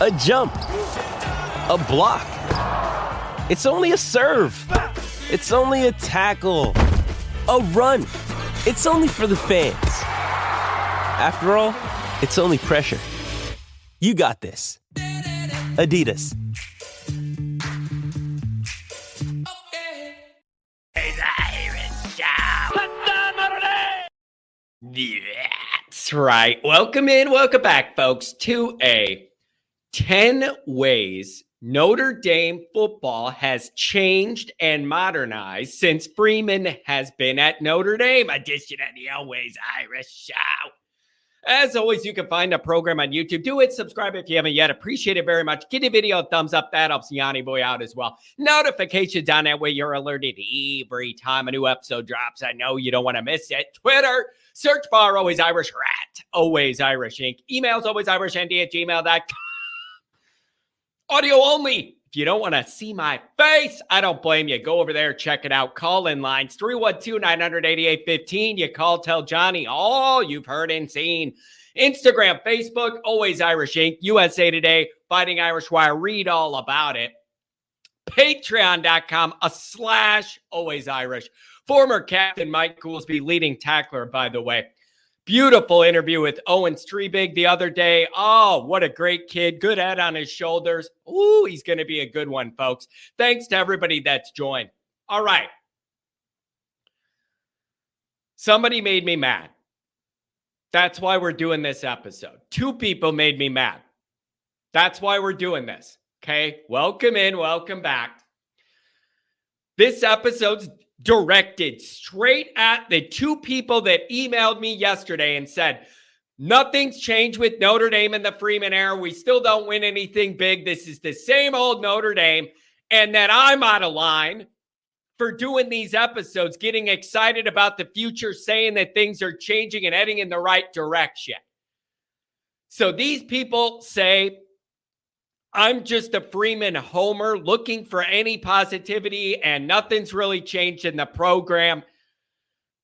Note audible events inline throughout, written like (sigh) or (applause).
a jump, a block. It's only a serve. It's only a tackle, a run. It's only for the fans. After all, it's only pressure. You got this. Adidas. That's right. Welcome in, welcome back, folks, to a 10 ways Notre Dame football has changed and modernized since Freeman has been at Notre Dame. Edition of the Always Irish Show. As always, you can find a program on YouTube. Do it, subscribe if you haven't yet. Appreciate it very much. Give the video a thumbs up. That helps Yanni Boy out as well. Notifications on that way you're alerted every time a new episode drops. I know you don't want to miss it. Twitter, search bar always Irish rat, always Irish Inc. Emails always Irish ND at gmail.com. Audio only. If you don't want to see my face, I don't blame you. Go over there, check it out. Call in lines 312 988 15. You call, tell Johnny all you've heard and seen. Instagram, Facebook, Always Irish Inc., USA Today, Fighting Irish Wire. Read all about it. Patreon.com, a slash Always Irish. Former Captain Mike Goolsby, leading tackler, by the way. Beautiful interview with Owen Strebig the other day. Oh, what a great kid. Good head on his shoulders. Ooh, he's going to be a good one, folks. Thanks to everybody that's joined. All right. Somebody made me mad. That's why we're doing this episode. Two people made me mad. That's why we're doing this. Okay. Welcome in. Welcome back. This episode's directed straight at the two people that emailed me yesterday and said, Nothing's changed with Notre Dame in the Freeman era. We still don't win anything big. This is the same old Notre Dame. And that I'm out of line for doing these episodes, getting excited about the future, saying that things are changing and heading in the right direction. So these people say I'm just a Freeman homer looking for any positivity, and nothing's really changed in the program.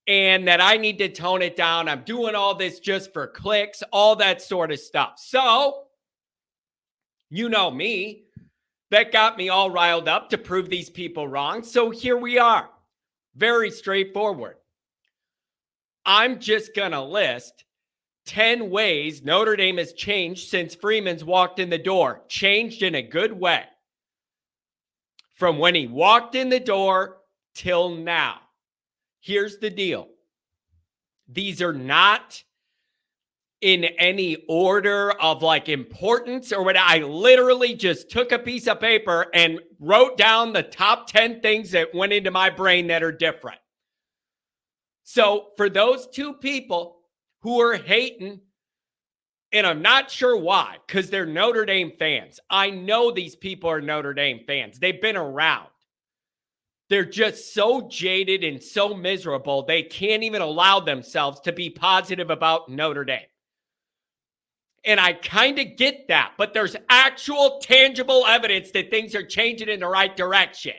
And that I need to tone it down. I'm doing all this just for clicks, all that sort of stuff. So, you know me, that got me all riled up to prove these people wrong. So here we are. Very straightforward. I'm just going to list 10 ways Notre Dame has changed since Freeman's walked in the door, changed in a good way. From when he walked in the door till now. Here's the deal these are not in any order of like importance or what I literally just took a piece of paper and wrote down the top 10 things that went into my brain that are different. So for those two people who are hating. And I'm not sure why, because they're Notre Dame fans. I know these people are Notre Dame fans. They've been around. They're just so jaded and so miserable, they can't even allow themselves to be positive about Notre Dame. And I kind of get that, but there's actual tangible evidence that things are changing in the right direction.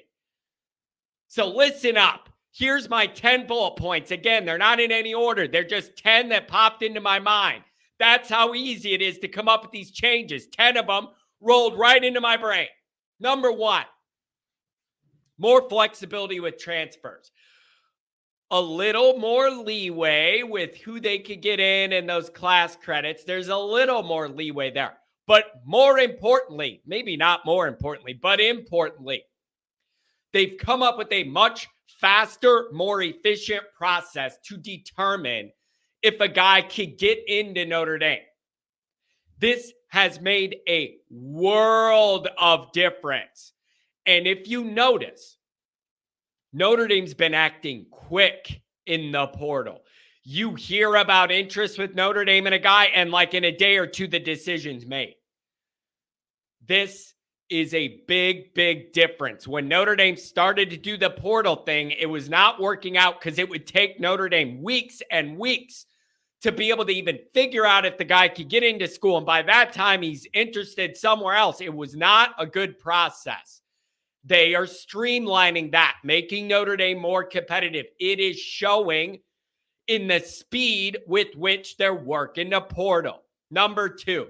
So listen up. Here's my 10 bullet points. Again, they're not in any order, they're just 10 that popped into my mind. That's how easy it is to come up with these changes. 10 of them rolled right into my brain. Number one, more flexibility with transfers. A little more leeway with who they could get in and those class credits. There's a little more leeway there. But more importantly, maybe not more importantly, but importantly, they've come up with a much faster, more efficient process to determine if a guy could get into Notre Dame. This has made a world of difference. And if you notice, Notre Dame's been acting quick in the portal. You hear about interest with Notre Dame and a guy, and like in a day or two, the decision's made. This is a big, big difference. When Notre Dame started to do the portal thing, it was not working out because it would take Notre Dame weeks and weeks to be able to even figure out if the guy could get into school. And by that time, he's interested somewhere else. It was not a good process. They are streamlining that, making Notre Dame more competitive. It is showing in the speed with which they're working the portal. Number two,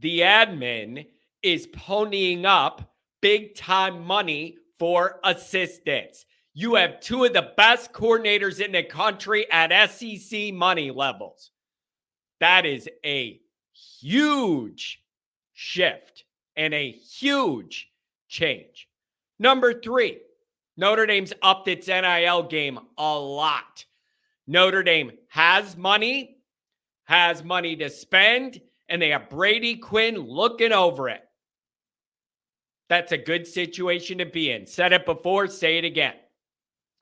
the admin is ponying up big time money for assistants. You have two of the best coordinators in the country at SEC money levels. That is a huge shift and a huge change. Number three, Notre Dame's upped its NIL game a lot. Notre Dame has money, has money to spend, and they have Brady Quinn looking over it. That's a good situation to be in. Said it before, say it again.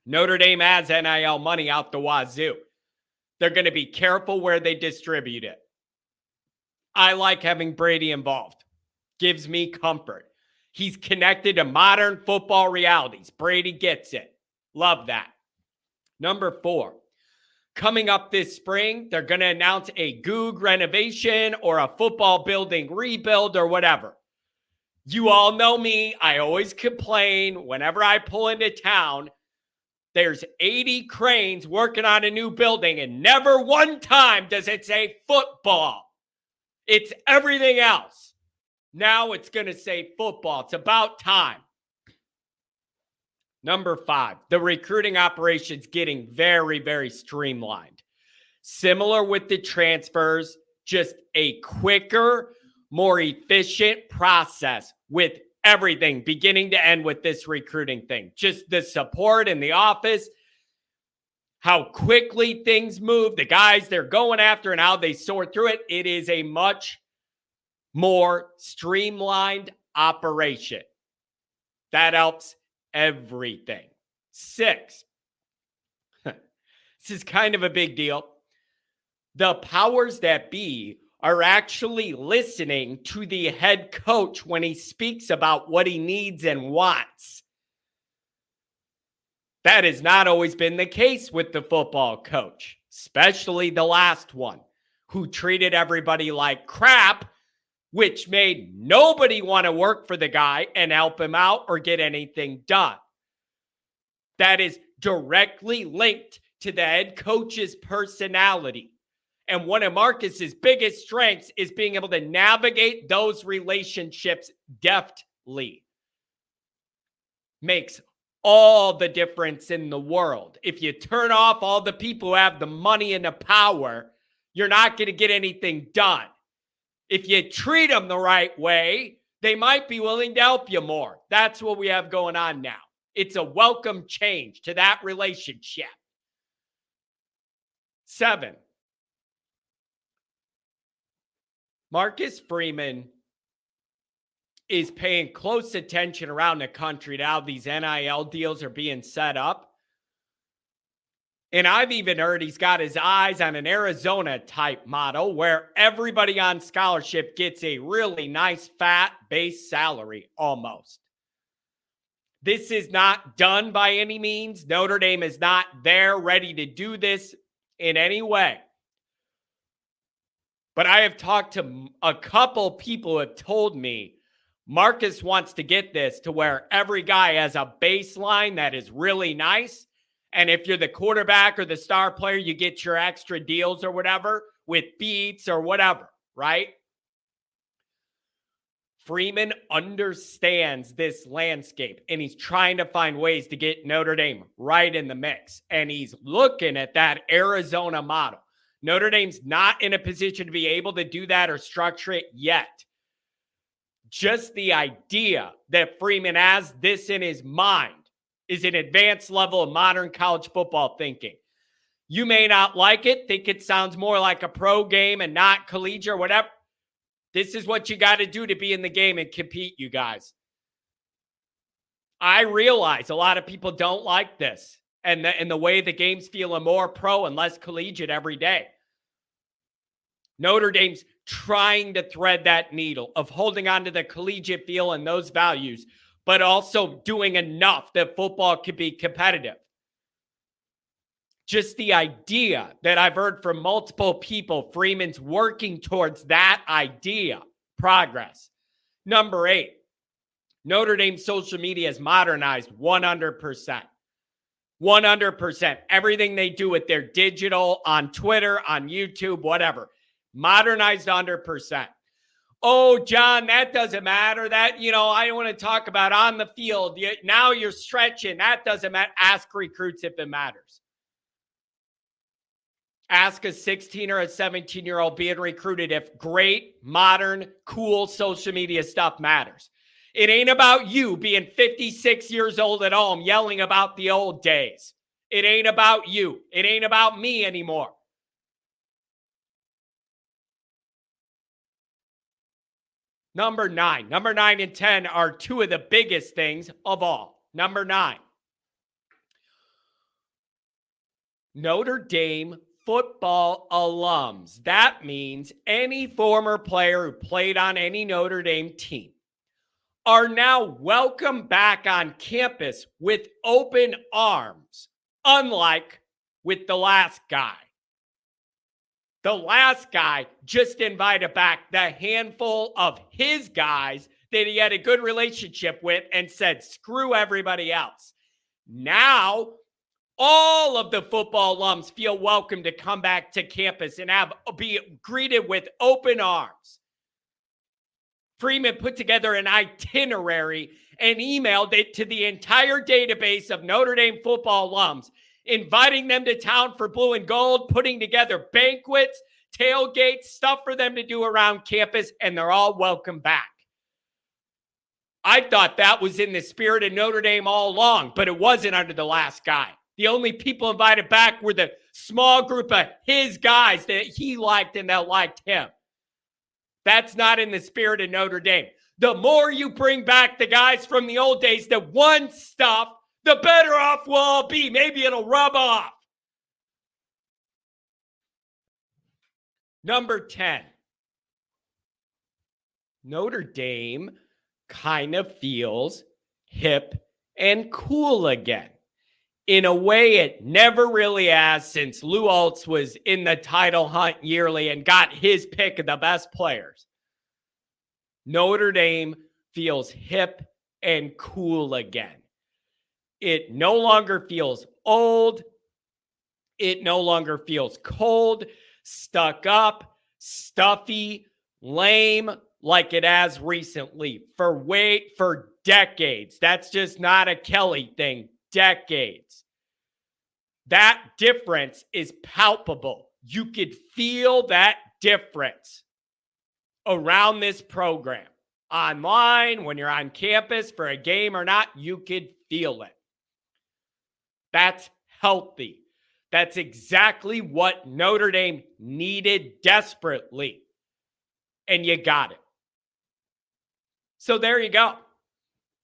Notre Dame has NIL money out the wazoo. They're going to be careful where they distribute it. I like having Brady involved, gives me comfort. He's connected to modern football realities. Brady gets it. Love that. Number four, Coming up this spring, they're going to announce a Gug renovation or a football building rebuild or whatever. You all know me. I always complain whenever I pull into town. There's 80 cranes working on a new building, and never one time does it say football. It's everything else. Now it's going to say football. It's about time. Number five, the recruiting operations getting very, very streamlined. Similar with the transfers, just a quicker, more efficient process with everything beginning to end with this recruiting thing. Just the support in the office, how quickly things move, the guys they're going after, and how they sort through it. It is a much more streamlined operation. That helps everything. Six, (laughs) this is kind of a big deal. The powers that be are actually listening to the head coach when he speaks about what he needs and wants. That has not always been the case with the football coach, especially the last one, who treated everybody like crap which made nobody want to work for the guy and help him out or get anything done. That is directly linked to the head coach's personality. And one of Marcus's biggest strengths is being able to navigate those relationships deftly. Makes all the difference in the world. If you turn off all the people who have the money and the power, you're not going to get anything done if you treat them the right way, they might be willing to help you more. That's what we have going on now. It's a welcome change to that relationship. Seven. Marcus Freeman is paying close attention around the country to how these NIL deals are being set up. And I've even heard he's got his eyes on an Arizona type model where everybody on scholarship gets a really nice fat base salary almost. This is not done by any means. Notre Dame is not there ready to do this in any way. But I have talked to a couple people who have told me Marcus wants to get this to where every guy has a baseline that is really nice and if you're the quarterback or the star player, you get your extra deals or whatever with beats or whatever, right? Freeman understands this landscape and he's trying to find ways to get Notre Dame right in the mix. And he's looking at that Arizona model. Notre Dame's not in a position to be able to do that or structure it yet. Just the idea that Freeman has this in his mind is an advanced level of modern college football thinking. You may not like it, think it sounds more like a pro game and not collegiate or whatever. This is what you got to do to be in the game and compete, you guys. I realize a lot of people don't like this. and the, and the way the game's feeling more pro and less collegiate every day. Notre Dame's trying to thread that needle of holding on to the collegiate feel and those values, but also doing enough that football could be competitive. Just the idea that I've heard from multiple people, Freeman's working towards that idea, progress. Number eight, Notre Dame social media is modernized 100%. 100%. Everything they do with their digital on Twitter, on YouTube, whatever, modernized 100%. Oh, John, that doesn't matter. That, you know, I want to talk about on the field. Now you're stretching. That doesn't matter. Ask recruits if it matters. Ask a 16 or a 17 year old being recruited if great, modern, cool social media stuff matters. It ain't about you being 56 years old at home yelling about the old days. It ain't about you. It ain't about me anymore. Number nine. Number nine and 10 are two of the biggest things of all. Number nine. Notre Dame football alums. That means any former player who played on any Notre Dame team are now welcome back on campus with open arms, unlike with the last guy. The last guy just invited back the handful of his guys that he had a good relationship with and said, screw everybody else. Now, all of the football alums feel welcome to come back to campus and have be greeted with open arms. Freeman put together an itinerary and emailed it to the entire database of Notre Dame football alums, inviting them to town for blue and gold, putting together banquets, tailgates, stuff for them to do around campus, and they're all welcome back. I thought that was in the spirit of Notre Dame all along, but it wasn't under the last guy. The only people invited back were the small group of his guys that he liked and that liked him. That's not in the spirit of Notre Dame. The more you bring back the guys from the old days that won stuff, the better off we'll all be. Maybe it'll rub off. Number 10. Notre Dame kind of feels hip and cool again in a way it never really has since Lou Holtz was in the title hunt yearly and got his pick of the best players. Notre Dame feels hip and cool again. It no longer feels old. It no longer feels cold, stuck up, stuffy, lame like it has recently for wait for decades. That's just not a Kelly thing decades. That difference is palpable. You could feel that difference around this program. Online, when you're on campus for a game or not, you could feel it. That's healthy. That's exactly what Notre Dame needed desperately. And you got it. So there you go.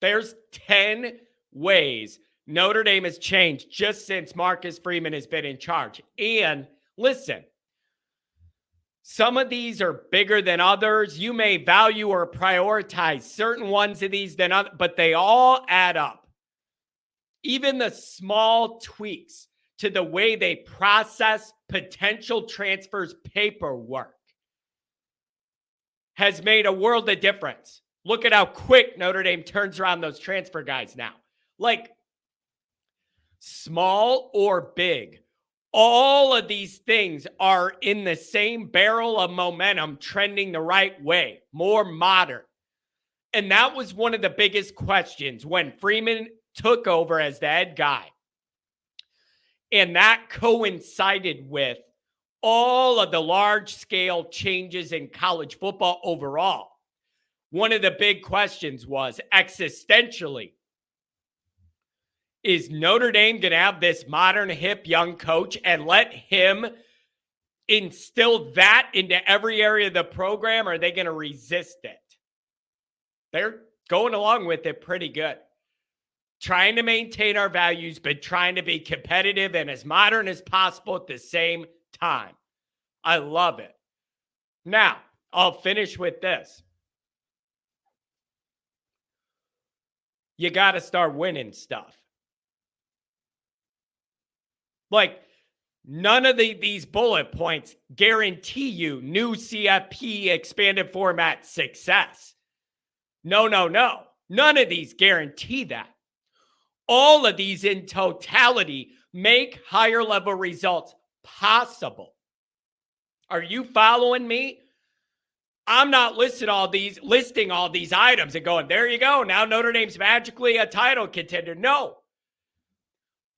There's 10 ways Notre Dame has changed just since Marcus Freeman has been in charge. And listen, some of these are bigger than others. You may value or prioritize certain ones of these than others, but they all add up. Even the small tweaks to the way they process potential transfers paperwork has made a world of difference. Look at how quick Notre Dame turns around those transfer guys now. Like small or big. All of these things are in the same barrel of momentum, trending the right way, more modern. And that was one of the biggest questions when Freeman took over as the head guy. And that coincided with all of the large scale changes in college football overall. One of the big questions was existentially is Notre Dame going to have this modern, hip, young coach and let him instill that into every area of the program? Or are they going to resist it? They're going along with it pretty good. Trying to maintain our values, but trying to be competitive and as modern as possible at the same time. I love it. Now, I'll finish with this. You got to start winning stuff. Like, none of the, these bullet points guarantee you new CFP expanded format success. No, no, no. None of these guarantee that. All of these in totality make higher level results possible. Are you following me? I'm not listing all these listing all these items and going, there you go. Now Notre Dame's magically a title contender. No.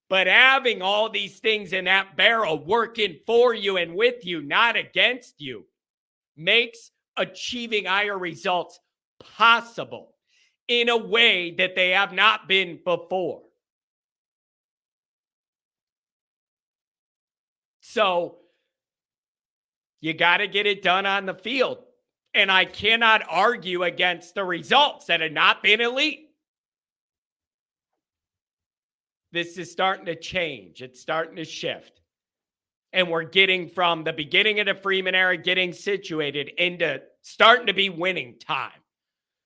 But having all these things in that barrel working for you and with you, not against you, makes achieving higher results possible in a way that they have not been before. So you got to get it done on the field. And I cannot argue against the results that have not been elite. This is starting to change, it's starting to shift. And we're getting from the beginning of the Freeman era, getting situated into starting to be winning time.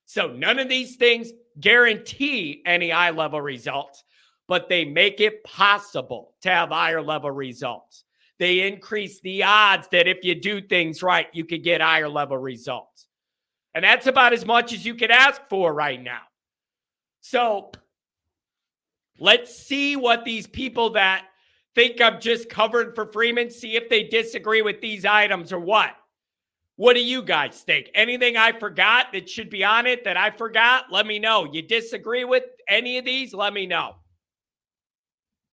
So none of these things guarantee any eye level results, but they make it possible to have higher level results. They increase the odds that if you do things right, you could get higher level results. And that's about as much as you could ask for right now. So let's see what these people that think I'm just covering for Freeman, see if they disagree with these items or what. What do you guys think? Anything I forgot that should be on it that I forgot? Let me know. You disagree with any of these? Let me know.